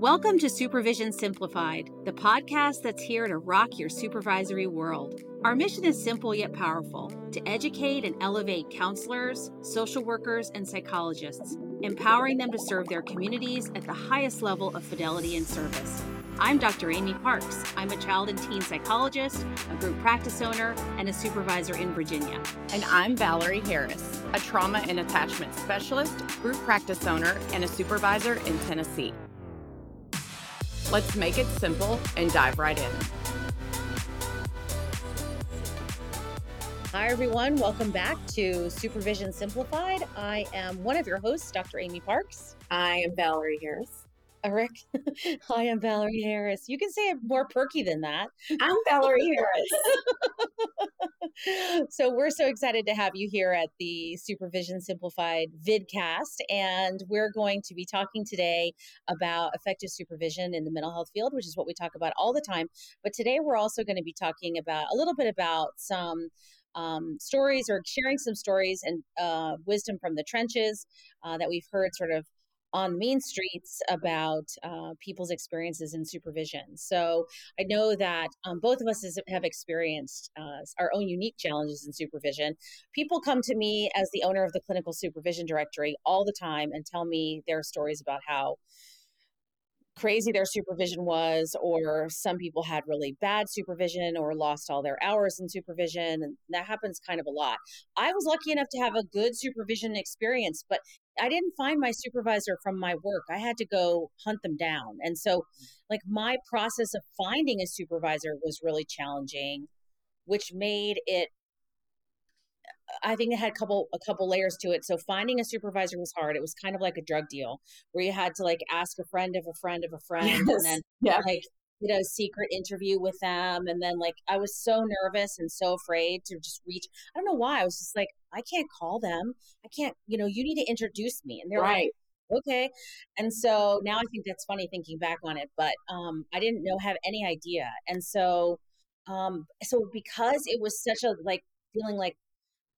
Welcome to Supervision Simplified, the podcast that's here to rock your supervisory world. Our mission is simple yet powerful to educate and elevate counselors, social workers, and psychologists, empowering them to serve their communities at the highest level of fidelity and service. I'm Dr. Amy Parks. I'm a child and teen psychologist, a group practice owner, and a supervisor in Virginia. And I'm Valarie Harris, a trauma and attachment specialist, group practice owner, and a supervisor in Tennessee. Let's make it simple and dive right in. Hi, everyone. Welcome back to Supervision Simplified. I am one of your hosts, Dr. Amy Parks. I am Valarie Harris. Eric. Hi, I'm Valarie Harris. You can say it more perky than that. I'm Valarie Harris. so we're so excited to have you here at the Supervision Simplified vidcast. And we're going to be talking today about effective supervision in the mental health field, which is what we talk about all the time. But today we're also going to be talking about a little bit about some um, stories or sharing some stories and uh, wisdom from the trenches uh, that we've heard sort of on the main streets about uh, people's experiences in supervision. So I know that um, both of us have experienced uh, our own unique challenges in supervision. People come to me as the owner of the clinical supervision directory all the time and tell me their stories about how crazy their supervision was, or some people had really bad supervision or lost all their hours in supervision. And that happens kind of a lot. I was lucky enough to have a good supervision experience, but I didn't find my supervisor from my work. I had to go hunt them down. And so, mm. like, my process of finding a supervisor was really challenging, which made it I think it had a couple a couple layers to it. So finding a supervisor was hard. It was kind of like a drug deal where you had to like ask a friend of a friend of a friend yes. and then yeah. like did a secret interview with them and then like I was so nervous and so afraid to just reach I don't know why. I was just like I can't call them. I can't, you know, you need to introduce me. And they're right. like okay. And so now I think that's funny thinking back on it, but um I didn't know have any idea. And so um so because it was such a like feeling like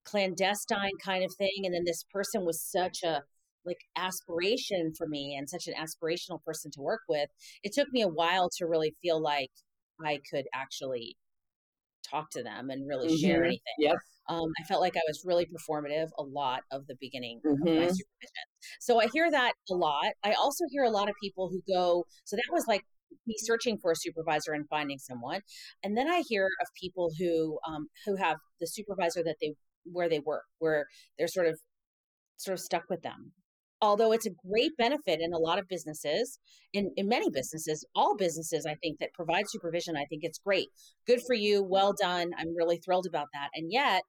clandestine kind of thing and then this person was such a like aspiration for me and such an aspirational person to work with it took me a while to really feel like i could actually talk to them and really mm-hmm. share anything yep um, i felt like i was really performative a lot of the beginning mm-hmm. of my mm-hmm. supervision so i hear that a lot i also hear a lot of people who go so that was like me searching for a supervisor and finding someone and then i hear of people who um, who have the supervisor that they where they work, where they're sort of sort of stuck with them. Although it's a great benefit in a lot of businesses, in, in many businesses, all businesses, I think, that provide supervision, I think it's great. Good for you. Well done. I'm really thrilled about that. And yet,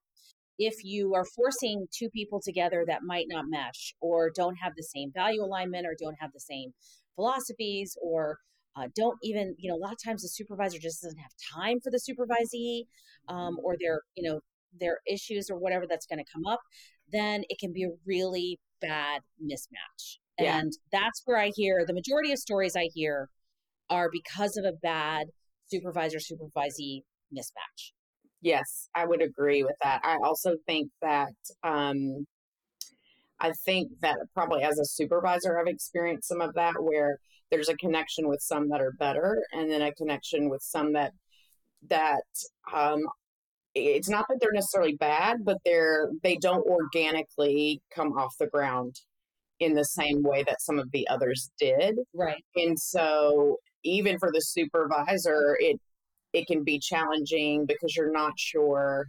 if you are forcing two people together that might not mesh or don't have the same value alignment or don't have the same philosophies or uh, don't even you know a lot of times the supervisor just doesn't have time for the supervisee um, or they're you know their issues or whatever that's going to come up, then it can be a really bad mismatch. Yeah. And that's where I hear the majority of stories I hear are because of a bad supervisor supervisee mismatch. Yes, I would agree with that. I also think that um, I think that probably as a supervisor, I've experienced some of that where there's a connection with some that are better, and then a connection with some that that um, it's not that they're necessarily bad, but they're they don't organically come off the ground in the same way that some of the others did. Right. And so even for the supervisor, it it can be challenging because you're not sure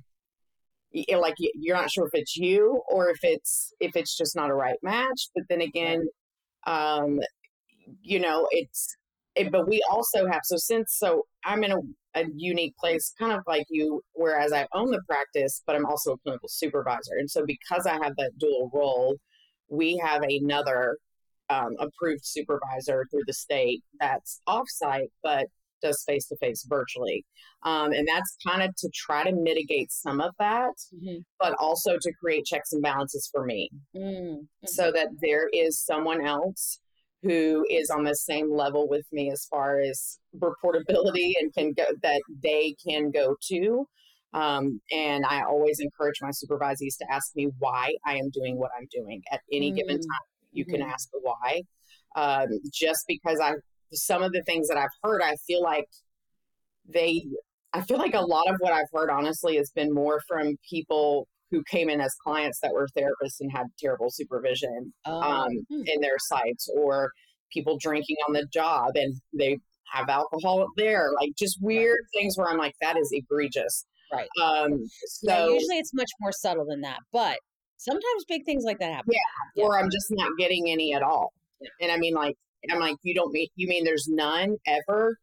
like you're not sure if it's you or if it's if it's just not a right match but then again um you know it's it, but we also have so since so i'm in a a unique place, kind of like you, whereas I own the practice, but I'm also a clinical supervisor. And so, because I have that dual role, we have another um, approved supervisor through the state that's offsite, but does face to face virtually. Um, and that's kind of to try to mitigate some of that, mm-hmm. but also to create checks and balances for me mm-hmm. so that there is someone else who is on the same level with me as far as reportability and can go that they can go to. Um, and I always encourage my supervisees to ask me why I am doing what I'm doing at any mm given time. You mm-hmm. can ask the why. Um, just because I some of the things that I've heard, I feel like they, I feel like a lot of what I've heard, honestly, has been more from people who came in as clients that were therapists and had terrible supervision um, um, in their sites, or people drinking on the job and they have alcohol there, like just weird right. things where I'm like, that is egregious. Right. Um, so yeah, usually it's much more subtle than that, but sometimes big things like that happen. Yeah. yeah. Or I'm just not getting any at all. Yeah. And I mean, like, I'm like, you don't mean, you mean there's none ever?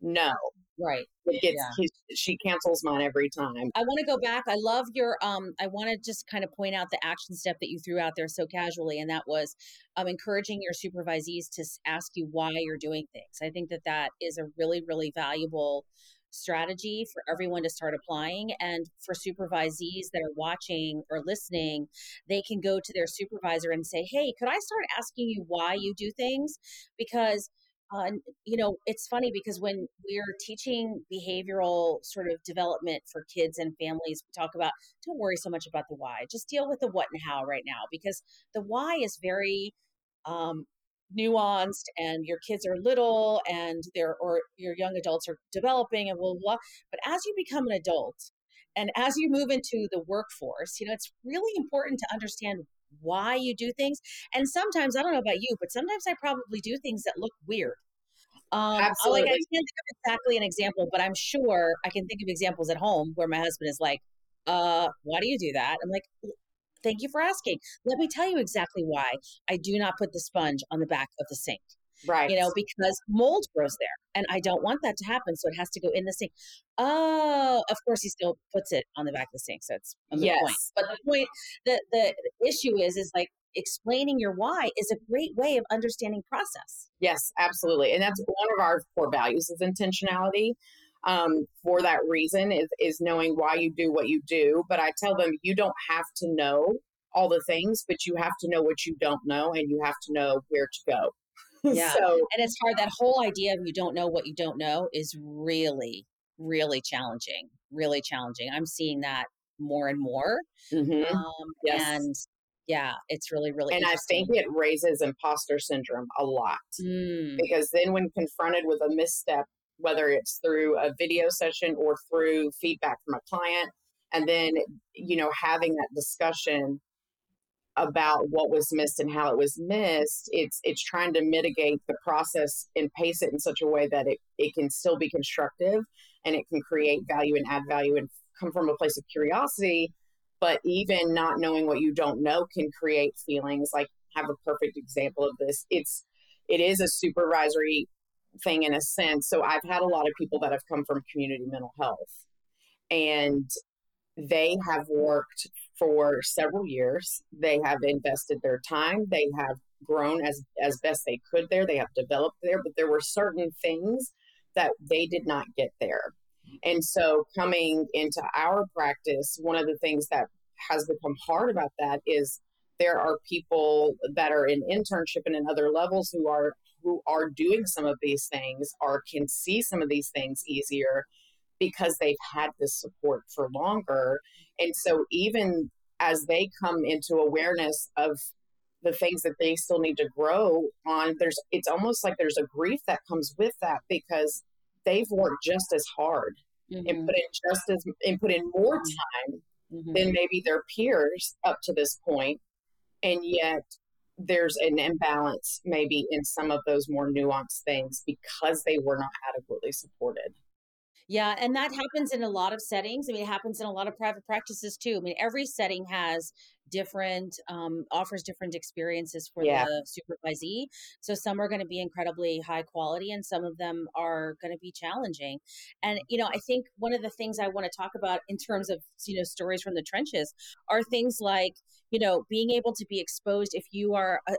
No. Right. It gets, yeah. she cancels mine every time. I want to go back. I love your, um, I want to just kind of point out the action step that you threw out there so casually. And that was um, encouraging your supervisees to ask you why you're doing things. I think that that is a really, really valuable strategy for everyone to start applying. And for supervisees that are watching or listening, they can go to their supervisor and say, Hey, could I start asking you why you do things? Because uh, you know, it's funny because when we're teaching behavioral sort of development for kids and families, we talk about don't worry so much about the why, just deal with the what and how right now because the why is very um, nuanced and your kids are little and they're or your young adults are developing and blah, blah, blah. But as you become an adult and as you move into the workforce, you know, it's really important to understand why you do things. And sometimes, I don't know about you, but sometimes I probably do things that look weird. Um, Absolutely. Like I can't think of exactly an example, but I'm sure I can think of examples at home where my husband is like, uh, why do you do that? I'm like, Thank you for asking. Let me tell you exactly why I do not put the sponge on the back of the sink. Right. You know, because mold grows there and I don't want that to happen. So it has to go in the sink. Oh, of course he still puts it on the back of the sink. So it's a yes. point. But the point, the, the issue is, is like explaining your why is a great way of understanding process. Yes, absolutely. And that's one of our core values is intentionality um, for that reason is, is knowing why you do what you do. But I tell them you don't have to know all the things, but you have to know what you don't know and you have to know where to go. Yeah. so, and it's hard. That whole idea of you don't know what you don't know is really, really challenging. Really challenging. I'm seeing that more and more. Mm-hmm. Um, yes. And yeah, it's really, really. And I think it raises imposter syndrome a lot mm. because then, when confronted with a misstep whether it's through a video session or through feedback from a client and then you know having that discussion about what was missed and how it was missed it's it's trying to mitigate the process and pace it in such a way that it, it can still be constructive and it can create value and add value and come from a place of curiosity but even not knowing what you don't know can create feelings like have a perfect example of this it's it is a supervisory thing in a sense. So I've had a lot of people that have come from community mental health and they have worked for several years. They have invested their time. They have grown as as best they could there. They have developed there, but there were certain things that they did not get there. And so coming into our practice, one of the things that has become hard about that is there are people that are in internship and in other levels who are who are doing some of these things or can see some of these things easier because they've had this support for longer. And so even as they come into awareness of the things that they still need to grow on, there's it's almost like there's a grief that comes with that because they've worked just as hard mm-hmm. and put in just as and put in more mm-hmm. time mm-hmm. than maybe their peers up to this. And yet there's an imbalance maybe in some of those more nuanced things because they were not adequately supported. Yeah, and that happens in a lot of settings. I mean, it happens in a lot of private practices too. I mean, every setting has different um, offers different experiences for yeah. the supervisee. So some are going to be incredibly high quality, and some of them are going to be challenging. And you know, I think one of the things I want to talk about in terms of you know stories from the trenches are things like you know being able to be exposed if you are a,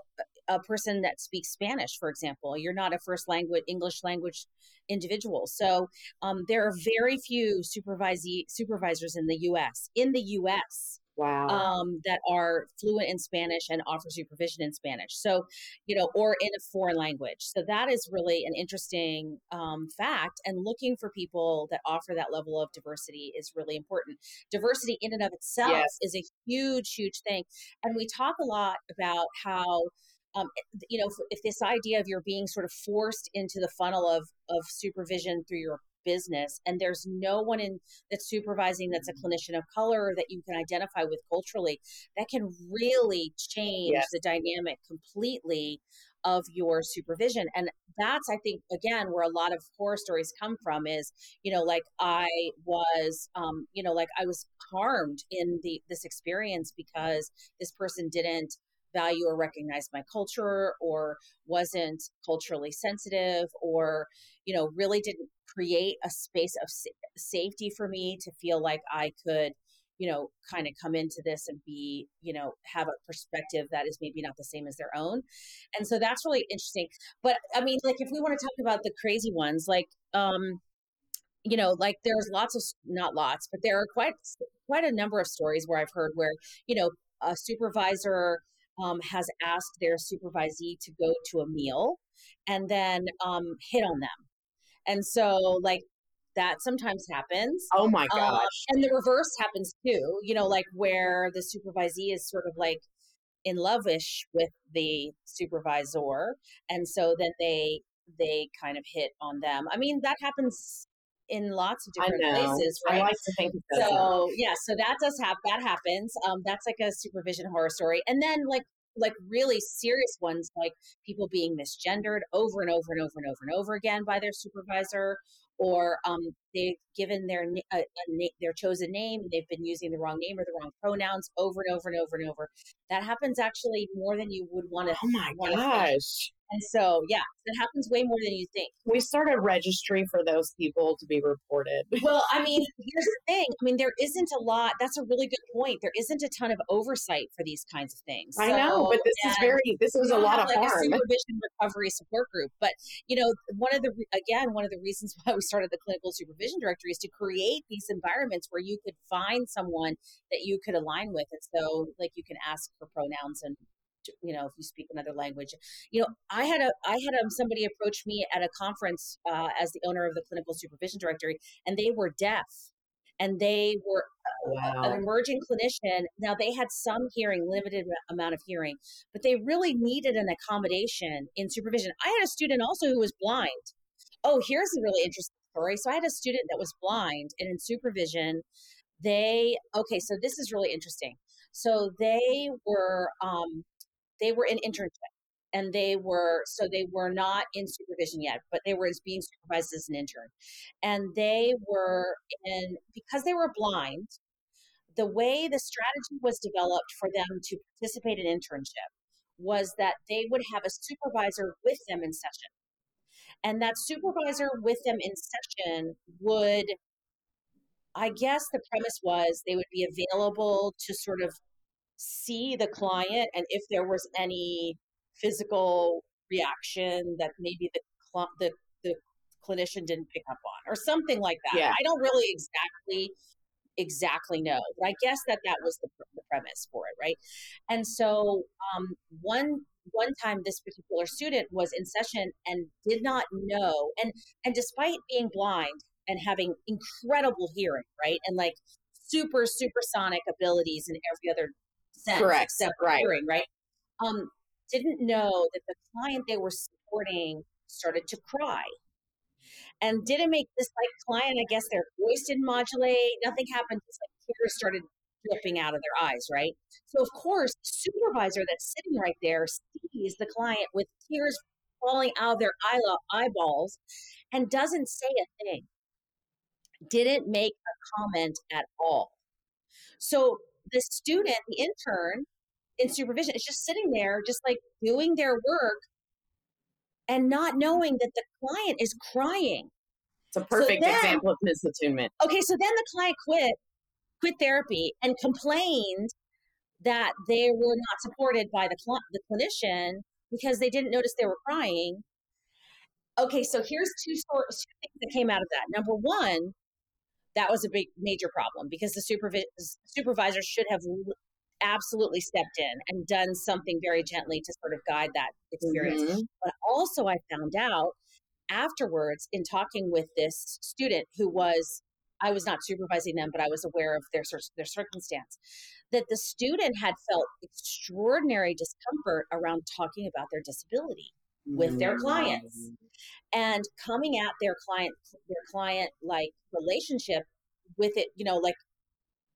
a person that speaks Spanish, for example. You're not a first language English language individual. So um, there are very few supervisee supervisors in the U.S. In the U.S. Wow. Um, that are fluent in Spanish and offer supervision in Spanish. So, you know, or in a foreign language. So that is really an interesting um, fact. And looking for people that offer that level of diversity is really important. Diversity in and of itself yes. is a huge, huge thing. And we talk a lot about how um, you know, if, if this idea of you're being sort of forced into the funnel of of supervision through your business and there's no one in that's supervising that's a clinician of color that you can identify with culturally that can really change yes. the dynamic completely of your supervision and that's i think again where a lot of horror stories come from is you know like i was um you know like i was harmed in the this experience because this person didn't value or recognize my culture or wasn't culturally sensitive or you know really didn't create a space of safety for me to feel like I could, you know, kind of come into this and be, you know, have a perspective that is maybe not the same as their own. And so that's really interesting. But I mean, like if we want to talk about the crazy ones, like um you know, like there's lots of not lots, but there are quite quite a number of stories where I've heard where, you know, a supervisor um, has asked their supervisee to go to a meal and then um, hit on them and so, like, that sometimes happens. Oh my uh, gosh. Uh, and the reverse happens too, you know, like where the supervisee is sort of like in lovish with the supervisor. And so then they, they kind of hit on them. I mean, that happens in lots of different places, right? I like to think so. Yeah, so that does have that happens. Um, that's like a supervision horror story, and then like like really serious ones like people being misgendered over and over and over and over and over again by their supervisor or um, they've given their uh, their chosen name they've been using the wrong name or the wrong pronouns over and over and over and over that happens actually more than you would want to oh my gosh and so, yeah, it happens way more than you think. We start a registry for those people to be reported. Well, I mean, here's the thing. I mean, there isn't a lot. That's a really good point. There isn't a ton of oversight for these kinds of things. I know, but this is very, this is a lot of like harm. A supervision recovery support group. But, you know, one of the, again, one of the reasons why we started the clinical supervision directory is to create these environments where you could find someone that you could align with. And so, like, you can ask for pronouns and you know if you speak another language. You know i had a i had um, somebody approach me at a conference uh, as the owner of the clinical supervision directory and they were deaf. And they were wow. an emerging clinician. Now they had some hearing limited amount of hearing but they really needed an accommodation in supervision. I had a student also who was blind. Oh here's a really interesting story so i had a student that was blind and in supervision. They okay so this is really interesting. So they were um, they were in internship and they were so they were not in supervision yet but they were being supervised as an intern. And they were in because they were blind the way the strategy was developed for them to participate in internship was that they would have a supervisor with them in session and that supervisor with them in session would i guess the premise was they would be available to sort of see the client and if there was any physical reaction that maybe the the, the clinician didn't pick up on or something like that. Yeah. I don't really exactly exactly know, but I guess that that was the, the premise for it, right? And so um, one one time this particular student was in session and did not know and and despite being blind and having incredible hearing right and like super supersonic abilities in every other sense, Correct. except right. hearing, right? Um, didn't know that the client they were supporting started to cry. And didn't make this like client, I guess their voice didn't modulate, nothing happened, just like tears started dripping out of their eyes, right? So of course, the supervisor that's sitting right there sees the client with tears falling out of their eyeballs and doesn't say a thing. Didn't make a comment at all. So the student, the intern in supervision, is just sitting there, just like doing their work and not knowing that the client is crying. It's a perfect so then, example of misattunement. Okay, so then the client quit, quit therapy, and complained that they were not supported by the, cl- the clinician because they didn't notice they were crying. Okay, so here's two, stories, two things that came out of that. Number one, that was a big major problem because the supervis- supervisor should have absolutely stepped in and done something very gently to sort of guide that experience. Mm-hmm. But also, I found out afterwards in talking with this student who was I was not supervising them, but I was aware of their their circumstance. that the student had felt extraordinary discomfort around talking about their disability with their clients Mm. and coming at their client their client like relationship with it you know like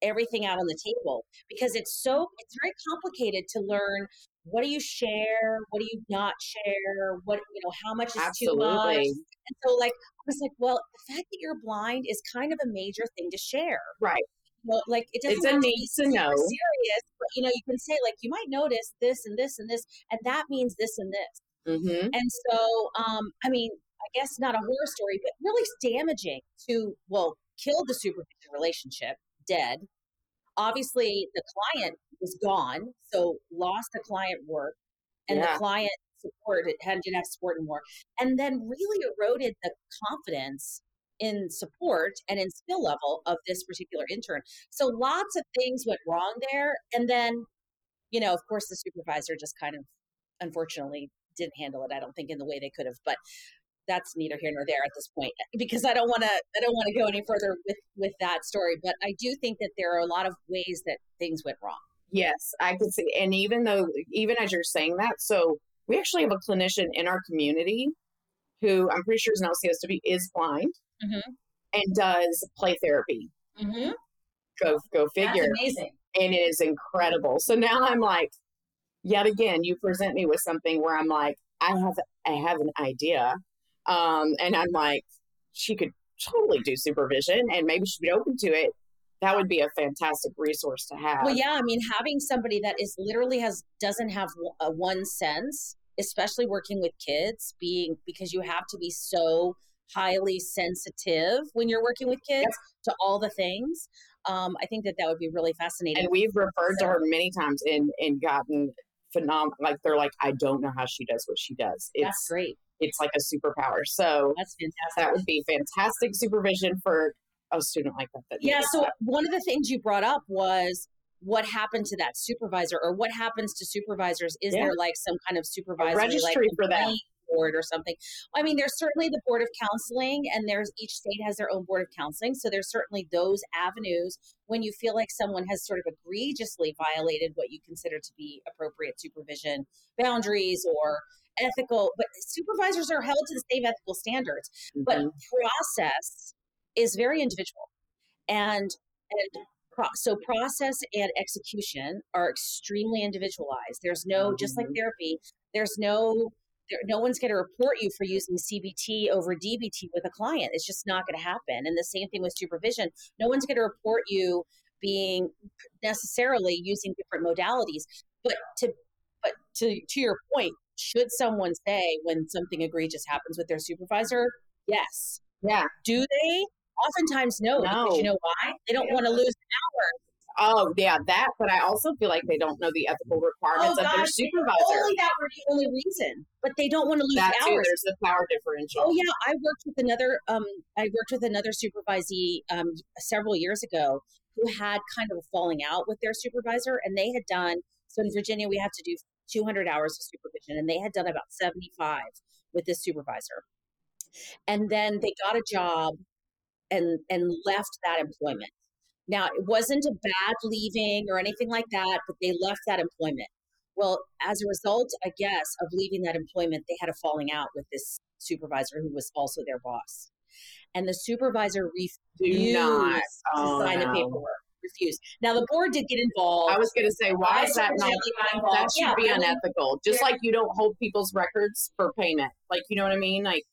everything out on the table because it's so it's very complicated to learn what do you share what do you not share what you know how much is too much Absolutely. and so like i was like well the fact that you're blind is kind of a major thing to share Right. well, like it doesn't It's a have need be to know. serious, but you know, you can say like you might notice this and this and this, and that means this and this. Mm-hmm. And so, um, I mean, I guess not a horror story, but really damaging to well, kill the supervision relationship, dead. Obviously, the client was gone, so lost the client work, and Yeah. the client support it had didn't have support anymore, and then really eroded the confidence in support and in skill level of this particular intern. So lots of things went wrong there, and then, you know, of course, the supervisor just kind of, unfortunately, didn't handle it. I don't think in the way they could have, but that's neither here nor there at this point because I don't want to I don't want to go any further with with that story but I do think that there are a lot of ways that things went wrong Yes, I can see. And even though, even as you're saying that, so we actually have a clinician in our community who I'm pretty sure is an LCSW is blind Mhm. and does play therapy. mm-hmm. Go, go figure. that's amazing and it is incredible. So now I'm like, yet again, you present me with something where I'm like, I have, I have an idea, um, and I'm like, she could totally do supervision, and maybe she'd be open to it. That would be a fantastic resource to have. well yeah I mean having somebody that is literally has doesn't have a one sense especially working with kids being because you have to be so highly sensitive when you're working with kids to all the things um, I think that that would be really fascinating and we've referred to her many times and and gotten phenomenal. Like they're like, I don't know how she does what she does. that's It's great it's like a superpower. So that's fantastic that would be fantastic supervision for a student like that. that Yeah. So that. one of the things you brought up was what happened to that supervisor, or what happens to supervisors? Is Yeah. there like some kind of supervisory like registry for that. board or something? I mean, there's certainly the board of counseling, and there's each state has their own board of counseling. So there's certainly those avenues when you feel like someone has sort of egregiously violated what you consider to be appropriate supervision boundaries or ethical. But supervisors are held to the same ethical standards but Mhm. process is very individual. And and pro- so process and execution are extremely individualized. There's no just like Mhm. therapy there's no there, no one's going to report you for using cbt over dbt with a client. It's just not going to happen. And the same thing with supervision. No one's going to report you being necessarily using different modalities. But to but to to your point should someone say when something egregious happens with their supervisor? Yes. Yeah. do they? Oftentimes, no. Because you know why? They don't want to lose hours. Oh, yeah, that. But I also feel like they don't know the ethical requirements of their Oh, supervisor. Only that were the only reason. But they don't want to lose That too. hours. There's the power differential. Oh yeah, I worked with another. Um, I worked with another supervisee um, several years ago who had kind of a falling out with their supervisor, and they had done. So in Virginia, we have to do 200 hours of supervision, and they had done about 75 with this supervisor. And then they got a job and and left that employment. Now it wasn't a bad leaving or anything like that, but they left that employment. Well, as a result, I guess, of leaving that employment, they had a falling out with this supervisor who was also their boss. And the supervisor refused not. to Oh, sign the paperwork. Refused. Now the board did get involved. I was going to say, why I is that not? involved. That should Yeah, be unethical. Just like you don't hold people's records for payment. Like, you know what I mean? Like,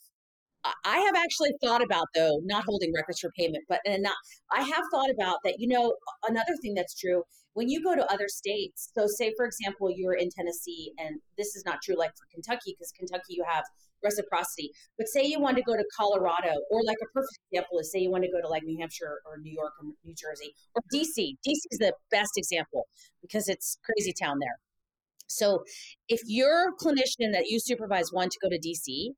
I- have actually thought about though not holding records for payment, but and not. I have thought about that. You know, another thing that's true when you go to other states. So, say for example, you're in Tennessee, and this is not true like for Kentucky because Kentucky you have reciprocity. But say you want to go to Colorado, or like a perfect example is say you want to go to like New Hampshire or New York or New Jersey or DC. DC is the best example because it's crazy town there. So, if your clinician that you supervise want to go to DC,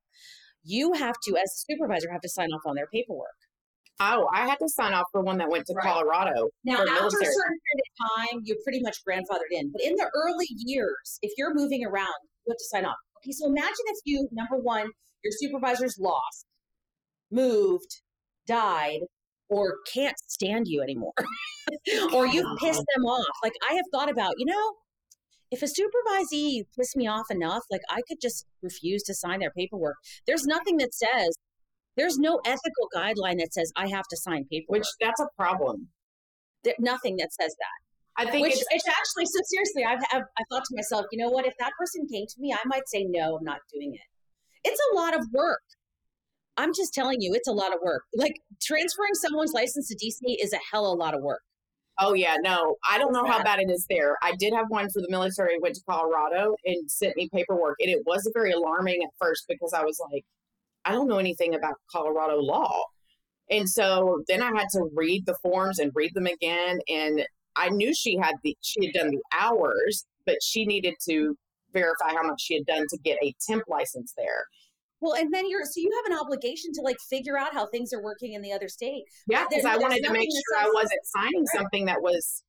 you have to, as a supervisor, have to sign off on their paperwork. oh, I had to sign off for one that went to Right. Colorado. Now, after a certain period of time, you're pretty much grandfathered in. But in the early years, if you're moving around, you have to sign off. Okay, so imagine if you, number one, your supervisor's lost, moved, died, or can't stand you anymore or you've pissed them off. Like I have thought about, you know, if a supervisee pissed me off enough, like I could just refuse to sign their paperwork. There's nothing that says there's no ethical guideline that says I have to sign paperwork. Which that's a problem. There, nothing that says that. I think Which it's, it's actually so seriously. I've, I've I thought to myself, you know what? If that person came to me, I might say no. I'm not doing it. It's a lot of work. I'm just telling you, it's a lot of work. Like transferring someone's license to DC is a hell of a lot of work. Oh yeah, no, I don't know how bad it is there. I did have one for the military. Went to Colorado and sent me paperwork, and it was very alarming at first because I was like, I don't know anything about Colorado law, and so then I had to read the forms and read them again, and I knew she had the she had done the hours, but she needed to verify how much she had done to get a temp license there. Well, and then you're so you have an obligation to like figure out how things are working in the other state. Yeah, because I wanted to make sure I wasn't signing Right. something that was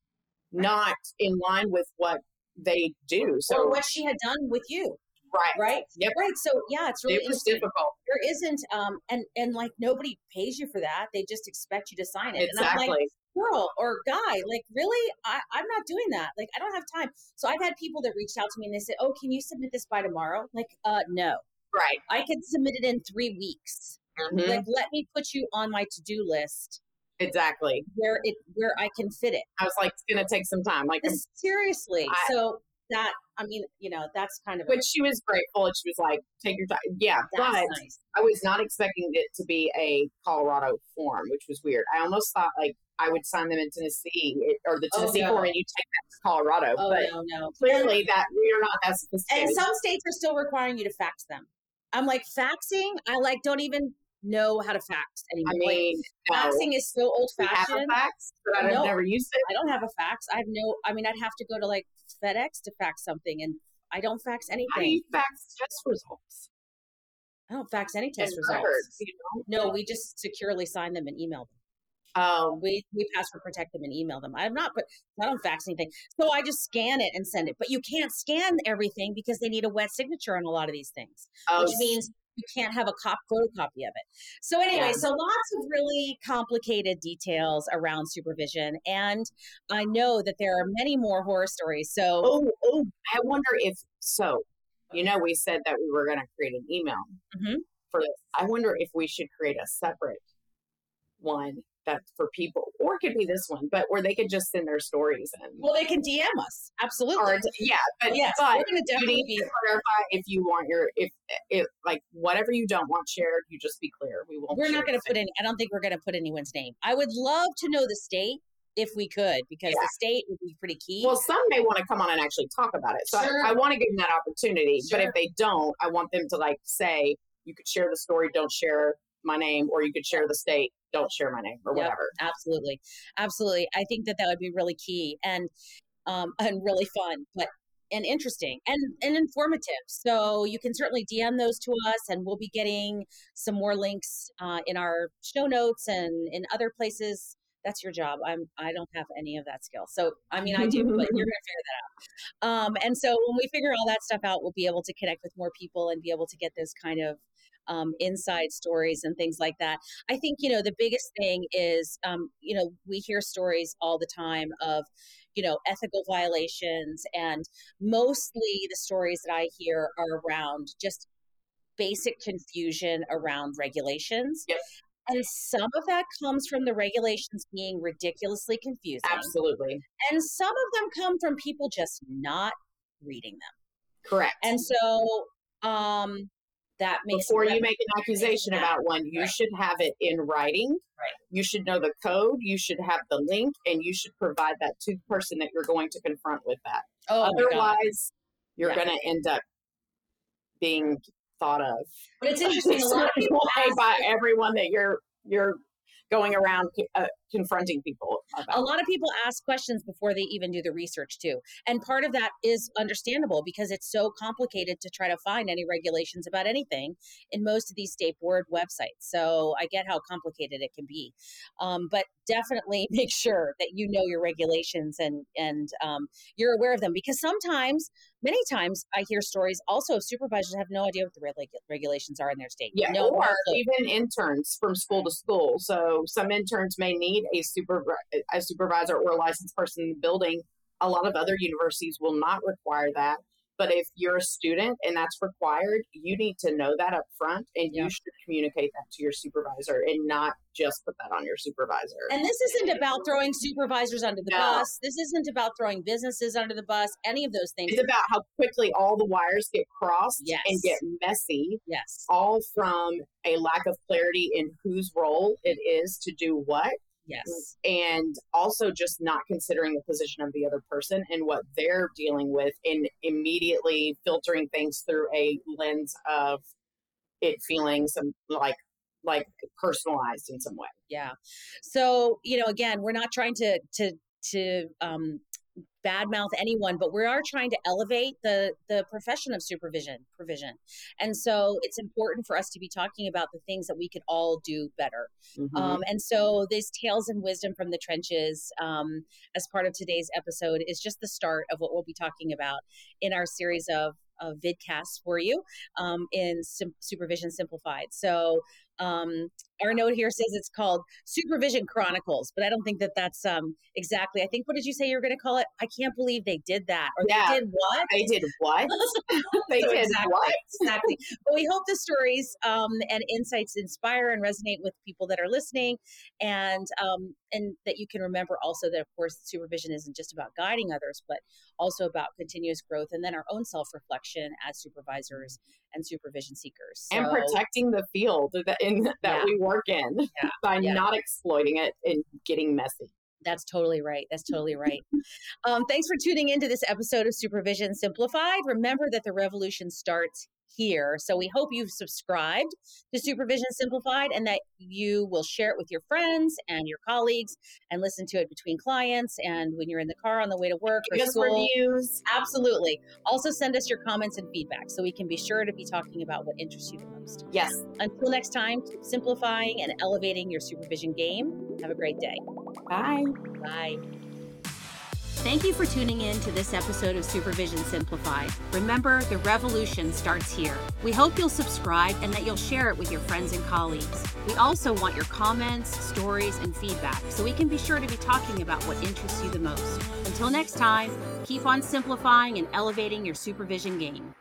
not in line with what they do. So or what she had done with you, right, right? Yep. Right. So yeah, it's really it was difficult. There isn't, um, and and like nobody pays you for that. They just expect you to sign it. And I'm Exactly. like, girl or guy, like really, I, I'm not doing that. Like I don't have time. So I've had people that reached out to me and they said, "Oh, can you submit this by tomorrow?" Like, uh, no, right. I can submit it in three weeks. Mhm. Like, let me put you on my to do list Exactly. where it where I can fit it. I was like, it's gonna take some time. Like, This- seriously. I- so that I mean, you know, that's kind of but she was grateful, and she was like, "Take your time." Yeah, that's but nice. I was not expecting it to be a Colorado form, which was weird. I almost thought like I would sign them in Tennessee or the Oh, Tennessee no. form, and you take that to Colorado. Oh but no, no. clearly, that we are not that specific. And some states are still requiring you to fax them. I'm like faxing. I like don't even know how to fax anymore. I mean, no. faxing is so old We have a fashioned. fax, but I've No. never used it. I don't have a fax. I have no. I mean, I'd have to go to like FedEx to fax something, and I don't fax How do anything. you fax test results? I don't fax any test And results. records, you know? No, we just securely sign them and email them. Um, We we password protect them and email them. I'm not, but I don't fax anything. So I just scan it and send it. But you can't scan everything because they need a wet signature on a lot of these things. oh, which means you can't have a cop photocopy of it. So anyway, Yeah. so lots of really complicated details around supervision, and I know that there are many more horror stories. So oh, oh, I wonder if so. You know, we said that we were going to create an email Mhm. for this. I wonder if we should create a separate one that's for people, or it could be this one, but where they could just send their stories in. well, they can DM us absolutely. Or yeah, but yes, but to you definitely need be. to clarify if you want your if it like whatever you don't want shared, you just be clear. We won't. We're not going to put any. I don't think we're going to put anyone's name. I would love to know the state if we could, because Yeah. the state would be pretty key. Well, some may want to come on and actually talk about it. So Sure. I, I want to give them that opportunity. But if they don't, I want them to like say, you could share the story, don't share my name, or you could share the state, don't share my name, or Yep. whatever. absolutely. Absolutely. I think that that would be really key and um and really fun but and interesting and and informative. So you can certainly dm those to us and we'll be getting some more links uh, in our show notes and in other places. That's your job. I'm i don't have any of that skill. So i mean i do but you're gonna figure that out. Um and so when we figure all that stuff out we'll be able to connect with more people and be able to get those kind of um, inside stories and things like that I think, you know, the biggest thing is, um, you know, we hear stories all the time of, you know, ethical violations. And mostly the stories that I hear are around just basic confusion around regulations. Yep. And some of that comes from the regulations being ridiculously confusing. Absolutely. And some of them come from people just not reading them. Correct. And so, um, that makes Before you make an accusation that. about one, you Right. should have it in writing. Right. You should know the code. You should have the link, and you should provide that to the person that you're going to confront with that. Oh. Otherwise, you're Yeah. going to end up being thought of But it's interesting. A lot of people by everyone that you're you're going around uh, confronting people about. A lot of people ask questions before they even do the research too. And part of that is understandable because it's so complicated to try to find any regulations about anything in most of these state board websites. So I get how complicated it can be. Um, but definitely make sure that you know your regulations and and um, you're aware of them because sometimes many times I hear stories also of supervisors have no idea what the reg- regulations are in their state. Yeah, no, or even interns from school to school. So some interns may need a super a supervisor or a licensed person in the building. A lot of other universities will not require that. But if you're a student and that's required, you need to know that up front and you should communicate that to your supervisor and not just put that on your supervisor. And this isn't about throwing supervisors under the no. bus. This isn't about throwing businesses under the bus, any of those things. It's about how quickly all the wires get crossed yes. and get messy. Yes. All from a lack of clarity in whose role it is to do what Yes. And also just not considering the position of the other person and what they're dealing with and immediately filtering things through a lens of it feeling some like like personalized in some way. Yeah. So, you know, again, we're not trying to to to um badmouth anyone, but we are trying to elevate the the profession of supervision provision. And so it's important for us to be talking about the things that we could all do better. Mm-hmm. Um, and so these tales and wisdom from the trenches, um, as part of today's episode, is just the start of what we'll be talking about in our series of of vidcasts for you um, in Sim- Supervision Simplified. So um, our note here says it's called Supervision Chronicles, but I don't think that that's um, exactly. I think what did you say you were going to call it? I can't believe they did that, or yeah, they did what? They did what? they so did exactly, what? exactly. But we hope the stories um, and insights inspire and resonate with people that are listening, and um, and that you can remember also that of course supervision isn't just about guiding others, but also about continuous growth and then our own self reflection as supervisors and supervision seekers, so, and protecting the field that in that yeah. we work in yeah. by yeah. not exploiting it and getting messy. That's totally right. That's totally right. um, thanks for tuning into this episode of Supervision Simplified. Remember that the revolution starts here. So we hope you've subscribed to Supervision Simplified and that you will share it with your friends and your colleagues and listen to it between clients and when you're in the car on the way to work or school. reviews. Absolutely. Also send us your comments and feedback so we can be sure to be talking about what interests you the most. Yes. Until next time, keep simplifying and elevating your supervision game. Have a great day. Bye. Bye. Thank you for tuning in to this episode of Supervision Simplified. Remember, the revolution starts here. We hope you'll subscribe and that you'll share it with your friends and colleagues. We also want your comments, stories, and feedback so we can be sure to be talking about what interests you the most. Until next time, keep on simplifying and elevating your supervision game.